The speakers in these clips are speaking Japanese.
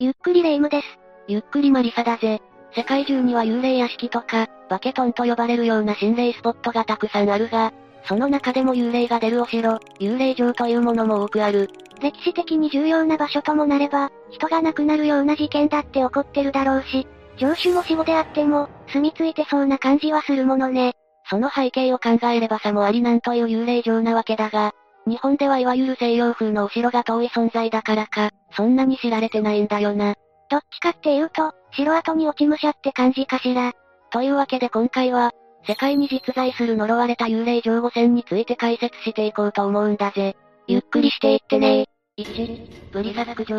ゆっくりレ夢ムです。ゆっくりマリサだぜ。世界中には幽霊屋敷とか、バケトンと呼ばれるような心霊スポットがたくさんあるが、その中でも幽霊が出るお城、幽霊城というものも多くある。歴史的に重要な場所ともなれば、人が亡くなるような事件だって起こってるだろうし、城主も死後であっても、住み着いてそうな感じはするものね。その背景を考えればさもありなんという幽霊城なわけだが、日本ではいわゆる西洋風のお城が遠い存在だからか、そんなに知られてないんだよな。どっちかっていうと、城跡に落ち武者って感じかしら。というわけで今回は、世界に実在する呪われた幽霊城5選について解説していこうと思うんだぜ。ゆっくりしていってね1、ブリサック城。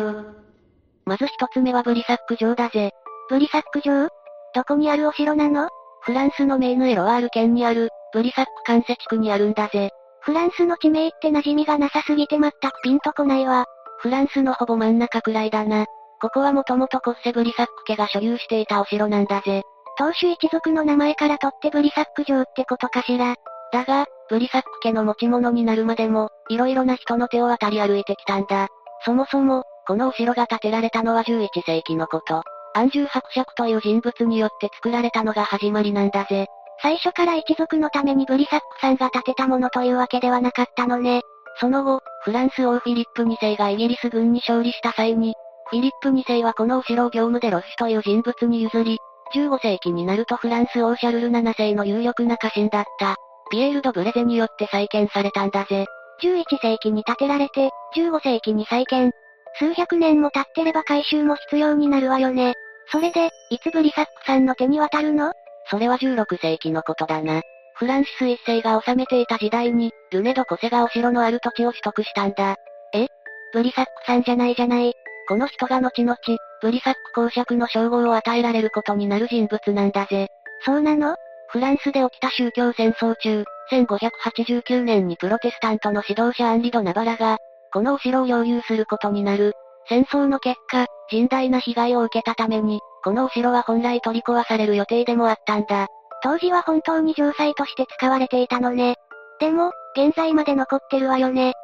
まず一つ目はブリサック城だぜ。ブリサック城？どこにあるお城なの？フランスのメーヌエロワール県にある、ブリサック関節区にあるんだぜ。フランスの地名って馴染みがなさすぎて全くピンとこないわ。フランスのほぼ真ん中くらいだな。ここはもともとコッセブリサック家が所有していたお城なんだぜ。当主一族の名前から取ってブリサック城ってことかしら。だが、ブリサック家の持ち物になるまでも、色々な人の手を渡り歩いてきたんだ。そもそも、このお城が建てられたのは11世紀のこと。安住伯爵という人物によって作られたのが始まりなんだぜ。最初から一族のためにブリサックさんが建てたものというわけではなかったのね。その後、フランス王フィリップ2世がイギリス軍に勝利した際に、フィリップ2世はこのお城を業務でロスという人物に譲り、15世紀になるとフランス王シャルル7世の有力な家臣だった、ピエール・ド・ブレゼによって再建されたんだぜ。11世紀に建てられて、15世紀に再建。数百年も経ってれば改修も必要になるわよね。それで、いつブリサックさんの手に渡るの？それは16世紀のことだな。フランシス一世が治めていた時代に、ルネド・コセがお城のある土地を取得したんだ。え？ブリサックさんじゃないじゃない。この人が後々、ブリサック公爵の称号を与えられることになる人物なんだぜ。そうなの？フランスで起きた宗教戦争中、1589年にプロテスタントの指導者アンリド・ナバラが、このお城を領有することになる。戦争の結果、甚大な被害を受けたために、このお城は本来取り壊される予定でもあったんだ。当時は本当に城塞として使われていたのね。でも、現在まで残ってるわよね。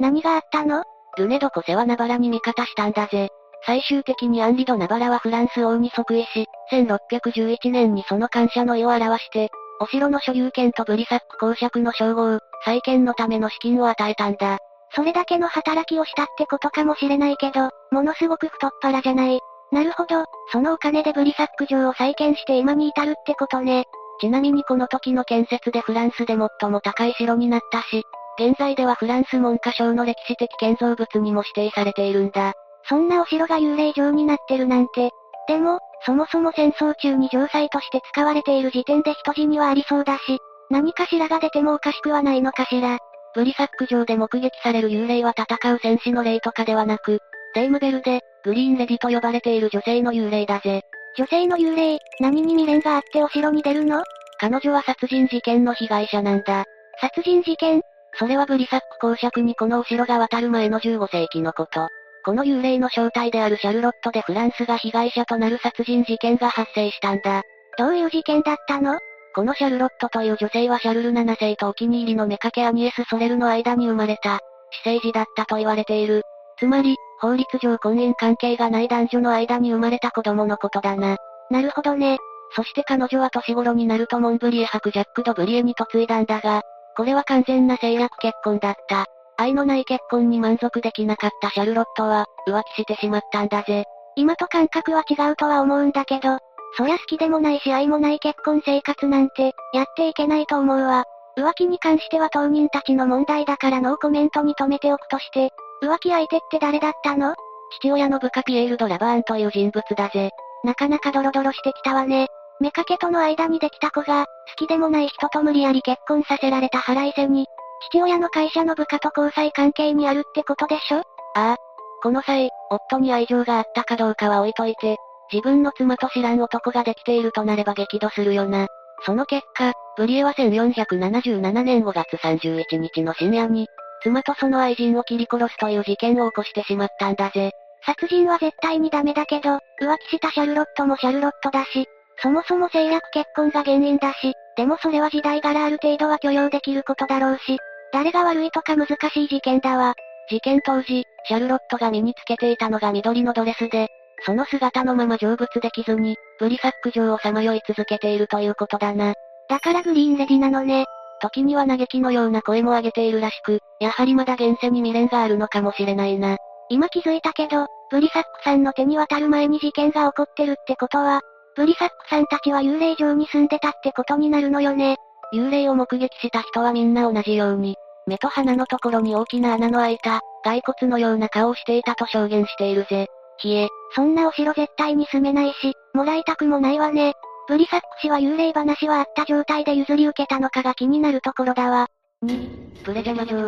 何があったの？ルネド・コセはナバラに味方したんだぜ。最終的にアンリド・ナバラはフランス王に即位し、1611年にその感謝の意を表して、お城の所有権とブリサック公爵の称号、再建のための資金を与えたんだ。それだけの働きをしたってことかもしれないけど、ものすごく太っ腹じゃない。なるほど、そのお金でブリサック城を再建して今に至るってことね。ちなみにこの時の建設でフランスで最も高い城になったし、現在ではフランス文科省の歴史的建造物にも指定されているんだ。そんなお城が幽霊城になってるなんて。でも、そもそも戦争中に城塞として使われている時点で人死にはありそうだし、何かしらが出てもおかしくはないのかしら。ブリサック城で目撃される幽霊は戦う戦士の霊とかではなく、デイムベルで、グリーンレディと呼ばれている女性の幽霊だぜ。女性の幽霊、何に未練があってお城に出るの？彼女は殺人事件の被害者なんだ。殺人事件？それはブリサック公爵にこのお城が渡る前の15世紀のこと。この幽霊の正体であるシャルロットでフランスが被害者となる殺人事件が発生したんだ。どういう事件だったの？このシャルロットという女性はシャルル7世とお気に入りの妾アニエス・ソレルの間に生まれた、死生児だったと言われている。つまり、法律上婚姻関係がない男女の間に生まれた子供のことだな。なるほどね。そして彼女は年頃になるとモンブリエ伯ジャック・ド・ブリエに嫁いだんだが、これは完全な制約結婚だった。愛のない結婚に満足できなかったシャルロットは、浮気してしまったんだぜ。今と感覚は違うとは思うんだけど、そりゃ好きでもないし愛もない結婚生活なんて、やっていけないと思うわ。浮気に関しては当人たちの問題だからノーコメントに止めておくとして、浮気相手って誰だったの？父親の部下ピエール・ド・ラバーンという人物だぜ。なかなかドロドロしてきたわね。妾との間にできた子が、好きでもない人と無理やり結婚させられた腹いせに、父親の会社の部下と交際関係にあるってことでしょ？ああ。この際、夫に愛情があったかどうかは置いといて、自分の妻と知らん男ができているとなれば激怒するよな。その結果、ブリエは1477年5月31日の深夜に、妻とその愛人を切り殺すという事件を起こしてしまったんだぜ。殺人は絶対にダメだけど、浮気したシャルロットもシャルロットだし、そもそも制約結婚が原因だし、でもそれは時代柄ある程度は許容できることだろうし、誰が悪いとか難しい事件だわ。事件当時、シャルロットが身につけていたのが緑のドレスで、その姿のまま成仏できずに、ブリサック上をさまよい続けているということだな。だからグリーンレディなのね。時には嘆きのような声も上げているらしく、やはりまだ現世に未練があるのかもしれないな。今気づいたけど、ブリサックさんの手に渡る前に事件が起こってるってことは、ブリサックさんたちは幽霊城に住んでたってことになるのよね。幽霊を目撃した人はみんな同じように、目と鼻のところに大きな穴の開いた、骸骨のような顔をしていたと証言しているぜ。ひえ。そんなお城絶対に住めないし、もらいたくもないわね。ブリサック氏は幽霊話はあった状態で譲り受けたのかが気になるところだわ。2、プレジャマ城。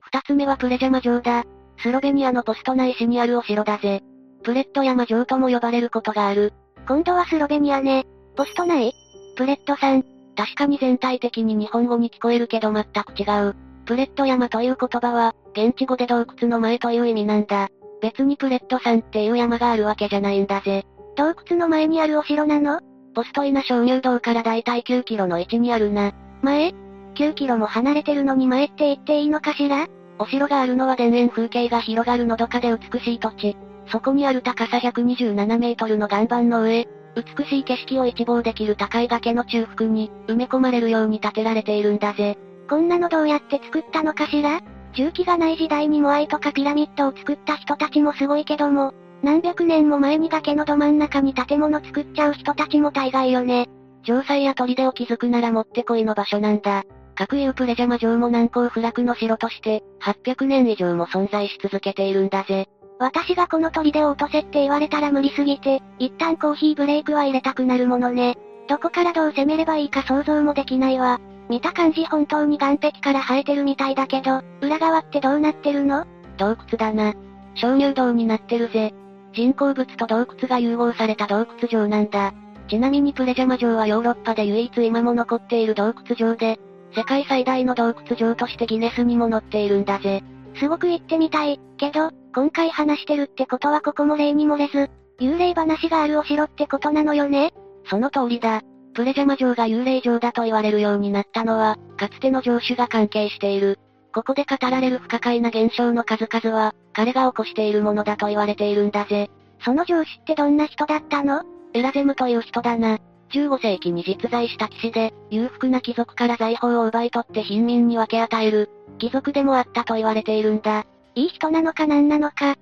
二つ目はプレジャマ城だ。スロベニアのポスト内市にあるお城だぜ。プレット山城とも呼ばれることがある。今度はスロベニアね。ポスト内プレットさん。確かに全体的に日本語に聞こえるけど全く違う。プレット山という言葉は、現地語で洞窟の前という意味なんだ。別にプレット山っていう山があるわけじゃないんだぜ。洞窟の前にあるお城なの？ポストイナ鍾乳洞からだいたい9キロの位置にあるな。前 ?9 キロも離れてるのに前って言っていいのかしら？お城があるのは田園風景が広がるのどかで美しい土地。そこにある高さ127メートルの岩盤の上、美しい景色を一望できる高い崖の中腹に、埋め込まれるように建てられているんだぜ。こんなのどうやって作ったのかしら？重機がない時代にモアイとかピラミッドを作った人たちもすごいけども、何百年も前に崖のど真ん中に建物作っちゃう人たちも大概よね。城塞や砦を築くならもってこいの場所なんだ。各有プレジャマ城も難攻不落の城として、800年以上も存在し続けているんだぜ。私がこの砦を落とせって言われたら無理すぎて、一旦コーヒーブレイクは入れたくなるものね。どこからどう攻めればいいか想像もできないわ。見た感じ本当に岩壁から生えてるみたいだけど、裏側ってどうなってるの？洞窟だな。鍾乳洞になってるぜ。人工物と洞窟が融合された洞窟城なんだ。ちなみにプレジャマ城はヨーロッパで唯一今も残っている洞窟城で、世界最大の洞窟城としてギネスにも載っているんだぜ。すごく行ってみたい、けど、今回話してるってことはここも例に漏れず、幽霊話があるお城ってことなのよねその通りだ。プレジャマ城が幽霊城だと言われるようになったのは、かつての城主が関係している。ここで語られる不可解な現象の数々は、彼が起こしているものだと言われているんだぜ。その上司ってどんな人だったの？エラゼムという人だな。15世紀に実在した騎士で、裕福な貴族から財宝を奪い取って貧民に分け与える、貴族でもあったと言われているんだ。いい人なのか何なのか。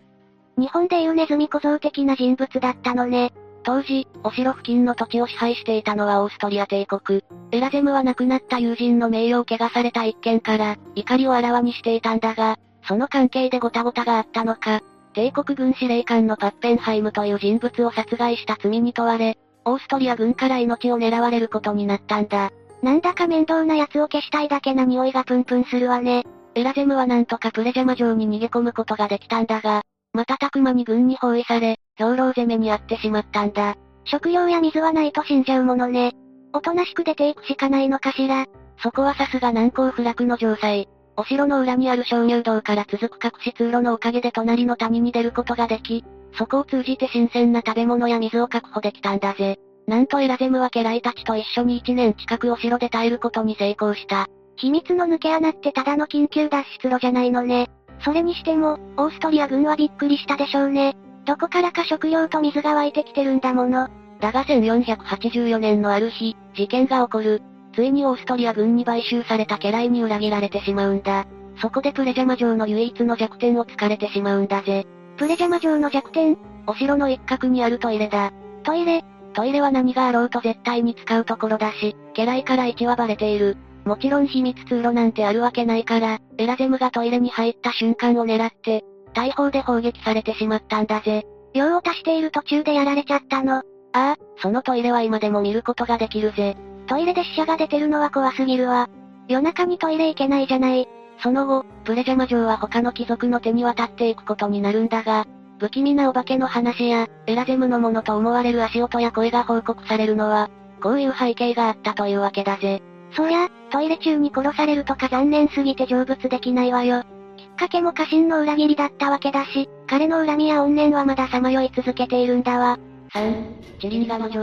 日本でいうネズミ小僧的な人物だったのね。当時、お城付近の土地を支配していたのはオーストリア帝国。エラゼムは亡くなった友人の名誉を汚された一件から、怒りをあらわにしていたんだが、その関係でごたごたがあったのか、帝国軍司令官のパッペンハイムという人物を殺害した罪に問われ、オーストリア軍から命を狙われることになったんだ。なんだか面倒な奴を消したいだけな匂いがプンプンするわね。エラゼムはなんとかプレジャマ城に逃げ込むことができたんだが、瞬く間に軍に包囲され、兵糧攻めにあってしまったんだ。食料や水はないと死んじゃうものね。おとなしく出ていくしかないのかしら。そこはさすが難攻不落の城塞。お城の裏にある鍾乳洞から続く隠し通路のおかげで隣の谷に出ることができ、そこを通じて新鮮な食べ物や水を確保できたんだぜ。なんとエラゼムは家来たちと一緒に1年近くお城で耐えることに成功した。秘密の抜け穴ってただの緊急脱出路じゃないのね。それにしても、オーストリア軍はびっくりしたでしょうね。どこからか食料と水が湧いてきてるんだもの。だが1484年のある日、事件が起こる。ついにオーストリア軍に買収された家来に裏切られてしまうんだ。そこでプレジャマ城の唯一の弱点を突かれてしまうんだぜ。プレジャマ城の弱点？お城の一角にあるトイレだ。トイレ？トイレは何があろうと絶対に使うところだし、家来から位置はバレている。もちろん秘密通路なんてあるわけないから、エラゼムがトイレに入った瞬間を狙って、大砲で砲撃されてしまったんだぜ。用を足している途中でやられちゃったの。ああ、そのトイレは今でも見ることができるぜ。トイレで死者が出てるのは怖すぎるわ。夜中にトイレ行けないじゃない。その後、プレジャマ城は他の貴族の手に渡っていくことになるんだが、不気味なお化けの話や、エラゼムのものと思われる足音や声が報告されるのは、こういう背景があったというわけだぜ。そりゃ、トイレ中に殺されるとか残念すぎて成仏できないわよ。きっかけも家臣の裏切りだったわけだし、彼の恨みや怨念はまださまよい続けているんだわ。3、チリンガム城。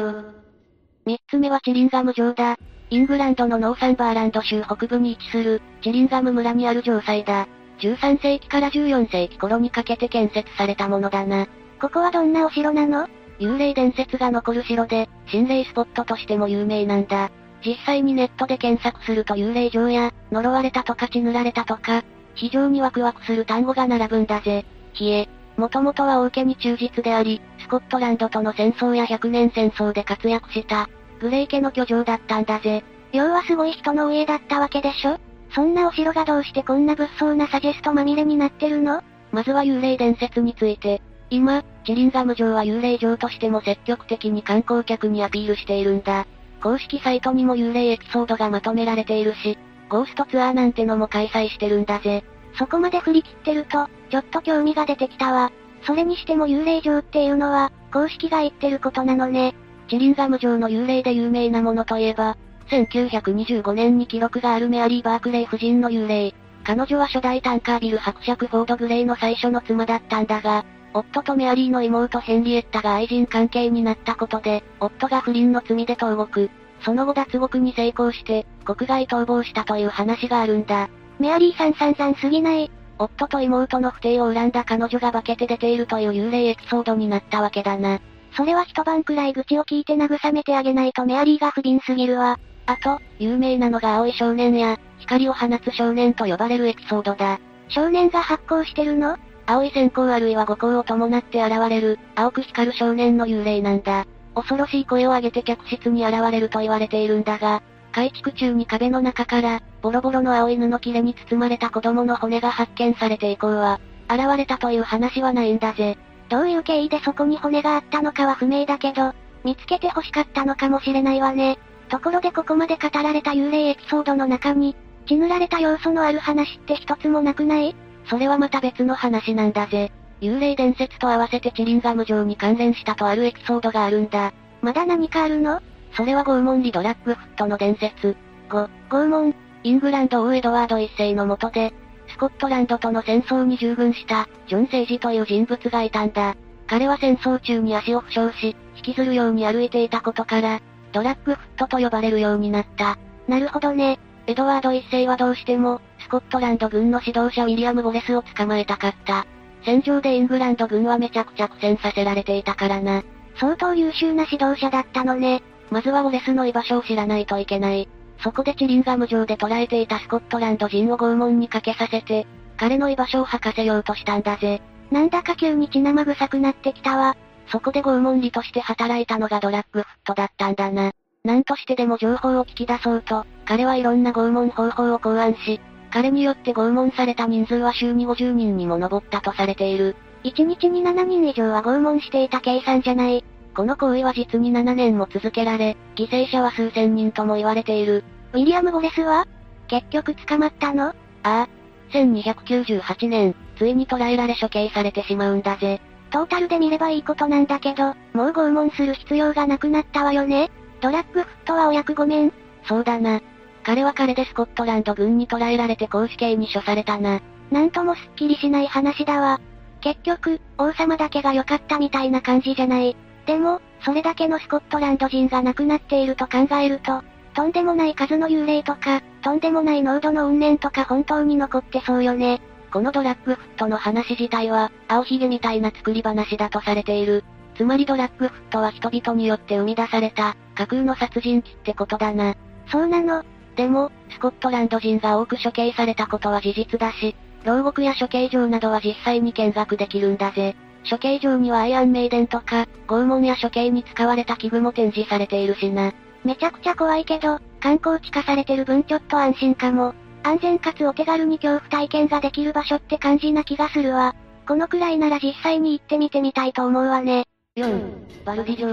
三つ目はチリンガム城だ。イングランドのノーサンバーランド州北部に位置する、チリンガム村にある城塞だ。13世紀から14世紀頃にかけて建設されたものだな。ここはどんなお城なの？幽霊伝説が残る城で、心霊スポットとしても有名なんだ。実際にネットで検索すると幽霊城や、呪われたとか血塗られたとか、非常にワクワクする単語が並ぶんだぜ。冷え。もともとは王家に忠実であり、スコットランドとの戦争や百年戦争で活躍した、グレイ家の居城だったんだぜ。要はすごい人の家だったわけでしょ？そんなお城がどうしてこんな物騒なサジェストまみれになってるの？まずは幽霊伝説について。今、チリンガム城は幽霊城としても積極的に観光客にアピールしているんだ。公式サイトにも幽霊エピソードがまとめられているし、ゴーストツアーなんてのも開催してるんだぜ。そこまで振り切ってると、ちょっと興味が出てきたわ。それにしても幽霊城っていうのは、公式が言ってることなのね。チリンガム城の幽霊で有名なものといえば、1925年に記録があるメアリー・バークレイ夫人の幽霊。彼女は初代タンカービル伯爵フォード・グレイの最初の妻だったんだが、夫とメアリーの妹ヘンリエッタが愛人関係になったことで、夫が不倫の罪で投獄。その後脱獄に成功して、国外逃亡したという話があるんだ。メアリーさん散々すぎない。夫と妹の不貞を恨んだ彼女が化けて出ているという幽霊エピソードになったわけだな。それは一晩くらい愚痴を聞いて慰めてあげないとメアリーが不憫すぎるわ。あと、有名なのが青い少年や、光を放つ少年と呼ばれるエピソードだ。少年が発光してるの？青い閃光あるいは五光を伴って現れる、青く光る少年の幽霊なんだ。恐ろしい声を上げて客室に現れると言われているんだが、改築中に壁の中から、ボロボロの青い布切れに包まれた子供の骨が発見されて以降は、現れたという話はないんだぜ。どういう経緯でそこに骨があったのかは不明だけど、見つけて欲しかったのかもしれないわね。ところでここまで語られた幽霊エピソードの中に、血塗られた要素のある話って一つもなくない？それはまた別の話なんだぜ。幽霊伝説と合わせてチリンガム城に関連したとあるエピソードがあるんだ。まだ何かあるの？それは拷問リドラッグフットの伝説。ご、拷問？イングランド王エドワード一世の下で、スコットランドとの戦争に従軍した、ジョン・セイジという人物がいたんだ。彼は戦争中に足を負傷し、引きずるように歩いていたことから、ドラッグフットと呼ばれるようになった。なるほどね。エドワード一世はどうしても、スコットランド軍の指導者ウィリアム・ウォレスを捕まえたかった。戦場でイングランド軍はめちゃくちゃ苦戦させられていたからな。相当優秀な指導者だったのね。まずはウォレスの居場所を知らないといけない。そこでチリンガム城で捕らえていたスコットランド人を拷問にかけさせて、彼の居場所を吐かせようとしたんだぜ。なんだか急に血生臭くなってきたわ。そこで拷問理として働いたのがドラッグフットだったんだな。何としてでも情報を聞き出そうと、彼はいろんな拷問方法を考案し、彼によって拷問された人数は週に50人にも上ったとされている。1日に7人以上は拷問していた計算じゃない。この行為は実に7年も続けられ、犠牲者は数千人とも言われている。ウィリアム・ボレスは？結局捕まったの？ああ。1298年、ついに捕らえられ処刑されてしまうんだぜ。トータルで見ればいいことなんだけど、もう拷問する必要がなくなったわよねドラッグフットはお役御免そうだな。彼は彼でスコットランド軍に捕らえられて公死刑に処されたな。なんともすっきりしない話だわ。結局、王様だけが良かったみたいな感じじゃない。でも、それだけのスコットランド人が亡くなっていると考えると、とんでもない数の幽霊とか、とんでもない濃度の怨念とか本当に残ってそうよね。このドラッグフットの話自体は、青ひげみたいな作り話だとされている。つまりドラッグフットは人々によって生み出された、架空の殺人鬼ってことだな。そうなの。でも、スコットランド人が多く処刑されたことは事実だし、牢獄や処刑場などは実際に見学できるんだぜ。処刑場にはアイアンメイデンとか、拷問や処刑に使われた器具も展示されているしな。めちゃくちゃ怖いけど、観光地化されてる分ちょっと安心かも。安全かつお手軽に恐怖体験ができる場所って感じな気がするわ。このくらいなら実際に行ってみてみたいと思うわね。4、バルディ城。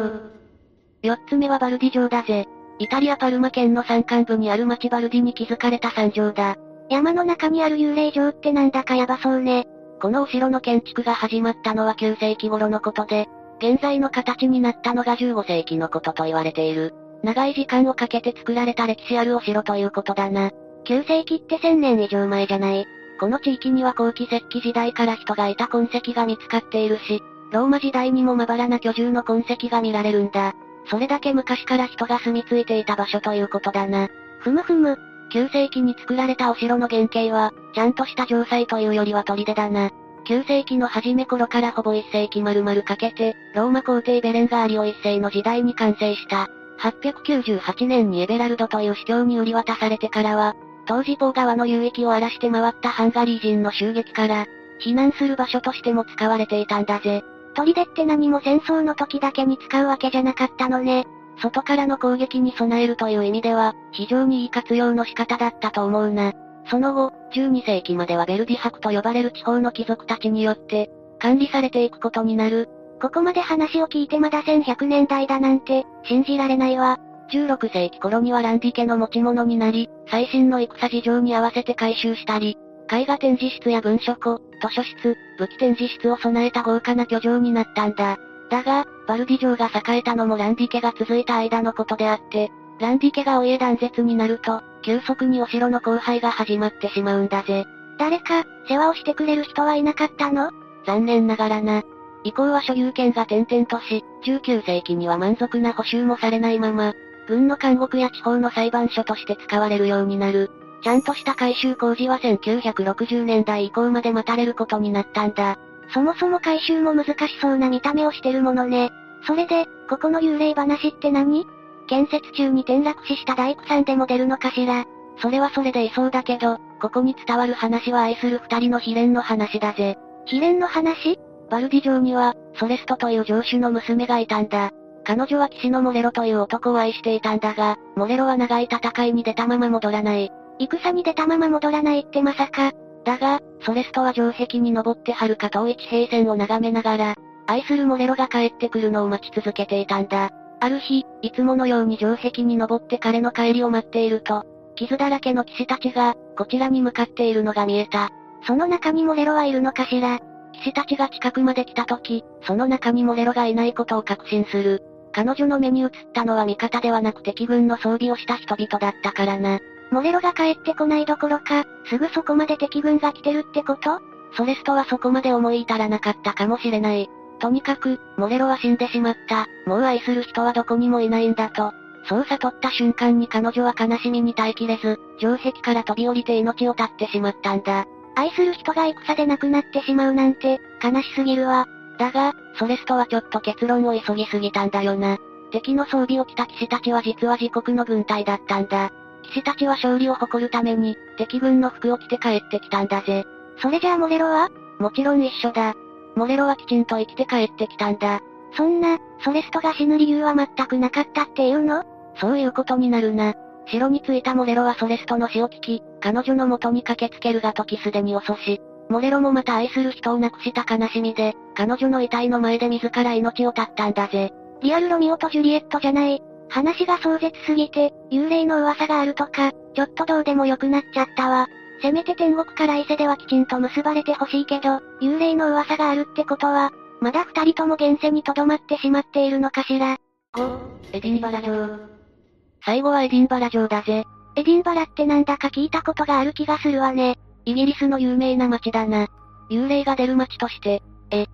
4つ目はバルディ城だぜ。イタリアパルマ県の山間部にある町バルディに築かれた山城だ。山の中にある幽霊城ってなんだかヤバそうね。このお城の建築が始まったのは9世紀頃のことで、現在の形になったのが15世紀のことと言われている。長い時間をかけて作られた歴史あるお城ということだな。9世紀って1000年以上前じゃない。この地域には後期石器時代から人がいた痕跡が見つかっているし、ローマ時代にもまばらな居住の痕跡が見られるんだ。それだけ昔から人が住み着いていた場所ということだな。ふむふむ。9世紀に作られたお城の原型は、ちゃんとした城塞というよりは砦だな。9世紀の初め頃からほぼ1世紀丸々かけて、ローマ皇帝ベレンガーリオ1世の時代に完成した。898年にエベラルドという司教に売り渡されてからは、当時ポー川の流域を荒らして回ったハンガリー人の襲撃から、避難する場所としても使われていたんだぜ。砦って何も戦争の時だけに使うわけじゃなかったのね。外からの攻撃に備えるという意味では、非常にいい活用の仕方だったと思うな。その後、12世紀まではベルディ博と呼ばれる地方の貴族たちによって、管理されていくことになる。ここまで話を聞いてまだ1100年代だなんて、信じられないわ。16世紀頃にはランディ家の持ち物になり、最新の戦事情に合わせて改修したり、絵画展示室や文書庫、図書室、武器展示室を備えた豪華な居城になったんだ。だが、バルディ城が栄えたのもランディ家が続いた間のことであって、ランディ家がお家断絶になると、急速にお城の荒廃が始まってしまうんだぜ。誰か、世話をしてくれる人はいなかったの？残念ながらな。以降は所有権が転々とし、19世紀には満足な補修もされないまま、軍の監獄や地方の裁判所として使われるようになる。ちゃんとした改修工事は1960年代以降まで待たれることになったんだ。そもそも改修も難しそうな見た目をしてるものね。それで、ここの幽霊話って何？建設中に転落死した大工さんでも出るのかしら？それはそれでいそうだけど、ここに伝わる話は愛する二人の悲恋の話だぜ。悲恋の話？バルディ城には、ソレストという城主の娘がいたんだ。彼女は騎士のモレロという男を愛していたんだが、モレロは長い戦いに出たまま戻らない。戦に出たまま戻らないってまさか。だが、ソレストは城壁に登って遥か遠い地平線を眺めながら、愛するモレロが帰ってくるのを待ち続けていたんだ。ある日、いつものように城壁に登って彼の帰りを待っていると、傷だらけの騎士たちが、こちらに向かっているのが見えた。その中にモレロはいるのかしら？騎士たちが近くまで来た時、その中にモレロがいないことを確信する。彼女の目に映ったのは味方ではなく敵軍の装備をした人々だったからな。モレロが帰ってこないどころか、すぐそこまで敵軍が来てるってこと？ソレストはそこまで思い至らなかったかもしれない。とにかく、モレロは死んでしまった。もう愛する人はどこにもいないんだと。そう悟った瞬間に彼女は悲しみに耐えきれず、城壁から飛び降りて命を絶ってしまったんだ。愛する人が戦で亡くなってしまうなんて、悲しすぎるわ。だが、ソレストはちょっと結論を急ぎすぎたんだよな。敵の装備を着た騎士たちは実は自国の軍隊だったんだ。騎士たちは勝利を誇るために、敵軍の服を着て帰ってきたんだぜ。それじゃあモレロは？もちろん一緒だ。モレロはきちんと生きて帰ってきたんだ。そんな、ソレストが死ぬ理由は全くなかったっていうの？そういうことになるな。城に着いたモレロはソレストの死を聞き、彼女の元に駆けつけるが時すでに遅し、モレロもまた愛する人を亡くした悲しみで、彼女の遺体の前で自ら命を絶ったんだぜ。リアルロミオとジュリエットじゃない。話が壮絶すぎて、幽霊の噂があるとか、ちょっとどうでもよくなっちゃったわ。せめて天国から伊勢ではきちんと結ばれてほしいけど、幽霊の噂があるってことは、まだ二人とも現世に留まってしまっているのかしら。5、エディンバラ城。最後はエディンバラ城だぜ。エディンバラってなんだか聞いたことがある気がするわね。イギリスの有名な街だな。幽霊が出る街として、え？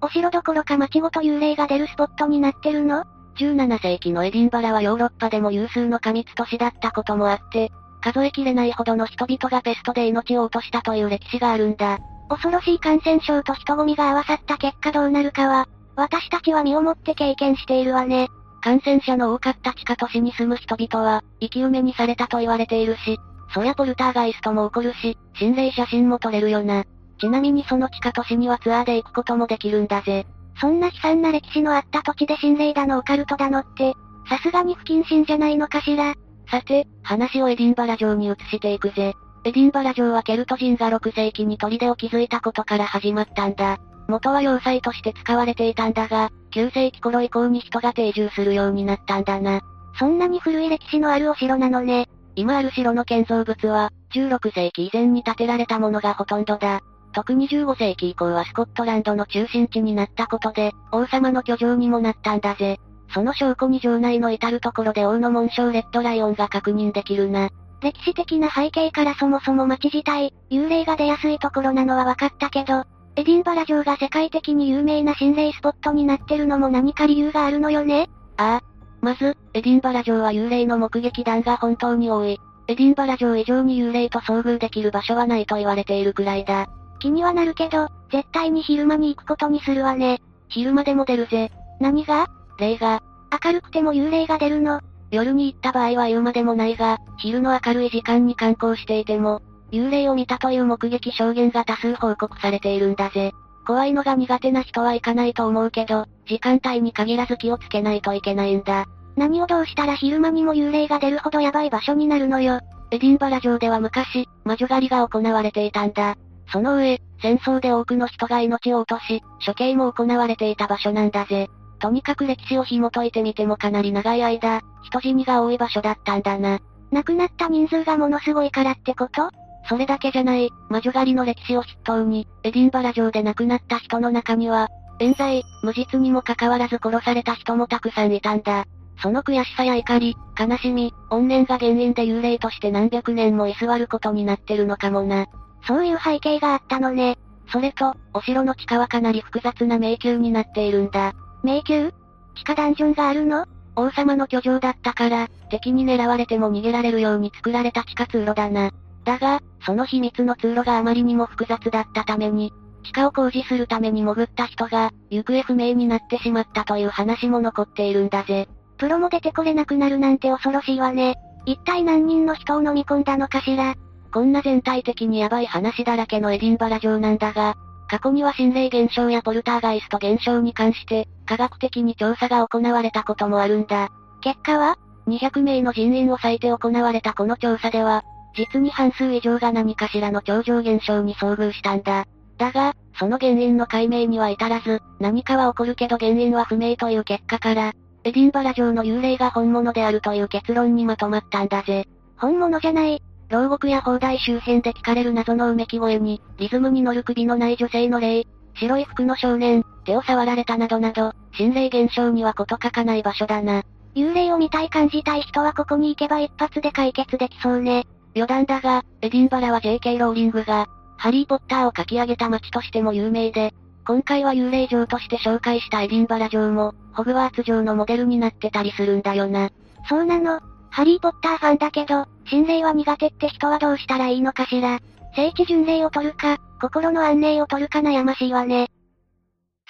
お城どころか街ごと幽霊が出るスポットになってるの？?17 世紀のエディンバラはヨーロッパでも有数の過密都市だったこともあって、数えきれないほどの人々がペストで命を落としたという歴史があるんだ。恐ろしい感染症と人混みが合わさった結果どうなるかは、私たちは身をもって経験しているわね。感染者の多かった地下都市に住む人々は、生き埋めにされたと言われているし、そりゃポルターガイストも起こるし、心霊写真も撮れるよな。ちなみにその地下都市にはツアーで行くこともできるんだぜ。そんな悲惨な歴史のあった土地で心霊だのオカルトだのって、さすがに不謹慎じゃないのかしら。さて、話をエディンバラ城に移していくぜ。エディンバラ城はケルト人が6世紀に砦を築いたことから始まったんだ。元は要塞として使われていたんだが、9世紀頃以降に人が定住するようになったんだな。そんなに古い歴史のあるお城なのね。今ある城の建造物は、16世紀以前に建てられたものがほとんどだ。特に15世紀以降はスコットランドの中心地になったことで、王様の居城にもなったんだぜ。その証拠に城内の至るところで王の紋章レッドライオンが確認できるな。歴史的な背景からそもそも街自体、幽霊が出やすいところなのは分かったけど、エディンバラ城が世界的に有名な心霊スポットになってるのも何か理由があるのよね？ああ。まず、エディンバラ城は幽霊の目撃談が本当に多い。エディンバラ城以上に幽霊と遭遇できる場所はないと言われているくらいだ。気にはなるけど、絶対に昼間に行くことにするわね。昼間でも出るぜ。何が？霊が。明るくても幽霊が出るの？夜に行った場合は言うまでもないが、昼の明るい時間に観光していても、幽霊を見たという目撃証言が多数報告されているんだぜ。怖いのが苦手な人は行かないと思うけど、時間帯に限らず気をつけないといけないんだ。何をどうしたら昼間にも幽霊が出るほどヤバい場所になるのよ。エディンバラ城では昔、魔女狩りが行われていたんだ。その上、戦争で多くの人が命を落とし、処刑も行われていた場所なんだぜ。とにかく歴史を紐解いてみてもかなり長い間、人死にが多い場所だったんだな。亡くなった人数がものすごいからってこと？それだけじゃない、魔女狩りの歴史を筆頭に、エディンバラ城で亡くなった人の中には、冤罪、無実にもかかわらず殺された人もたくさんいたんだ。その悔しさや怒り、悲しみ、怨念が原因で幽霊として何百年も居座ることになってるのかもな。そういう背景があったのね。それと、お城の地下はかなり複雑な迷宮になっているんだ。迷宮？地下ダンジョンがあるの？王様の居城だったから、敵に狙われても逃げられるように作られた地下通路だな。だが、その秘密の通路があまりにも複雑だったために、地下を工事するために潜った人が、行方不明になってしまったという話も残っているんだぜ。プロも出てこれなくなるなんて恐ろしいわね。一体何人の人を飲み込んだのかしら？こんな全体的にヤバい話だらけのエディンバラ城なんだが、過去には心霊現象やポルターガイスト現象に関して、科学的に調査が行われたこともあるんだ。結果は ?200 名の人員を割いて行われたこの調査では、実に半数以上が何かしらの超常現象に遭遇したんだ。だが、その原因の解明には至らず、何かは起こるけど原因は不明という結果から、エディンバラ城の幽霊が本物であるという結論にまとまったんだぜ。本物じゃない。牢獄や砲台周辺で聞かれる謎のうめき声に、リズムに乗る首のない女性の霊、白い服の少年、手を触られたなどなど、心霊現象にはこと書かない場所だな。幽霊を見たい感じたい人はここに行けば一発で解決できそうね。余談だが、エディンバラは J.K. ローリングが、ハリーポッターを書き上げた街としても有名で、今回は幽霊城として紹介したエディンバラ城も、ホグワーツ城のモデルになってたりするんだよな。そうなの。ハリーポッターファンだけど、心霊は苦手って人はどうしたらいいのかしら。聖地巡礼を取るか、心の安寧を取るか悩ましいわね。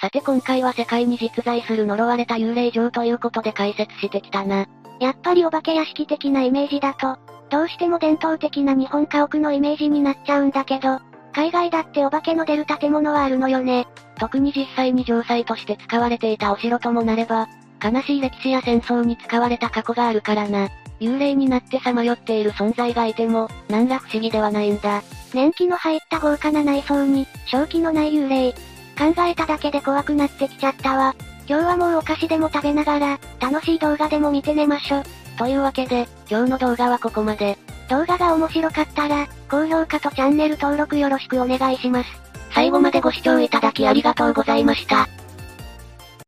さて今回は世界に実在する呪われた幽霊城ということで解説してきたな。やっぱりお化け屋敷的なイメージだと、どうしても伝統的な日本家屋のイメージになっちゃうんだけど、海外だってお化けの出る建物はあるのよね。特に実際に城塞として使われていたお城ともなれば、悲しい歴史や戦争に使われた過去があるからな。幽霊になってさまよっている存在がいても、何ら不思議ではないんだ。年季の入った豪華な内装に、正気のない幽霊。考えただけで怖くなってきちゃったわ。今日はもうお菓子でも食べながら、楽しい動画でも見て寝ましょ。というわけで、今日の動画はここまで。動画が面白かったら、高評価とチャンネル登録よろしくお願いします。最後までご視聴いただきありがとうございました。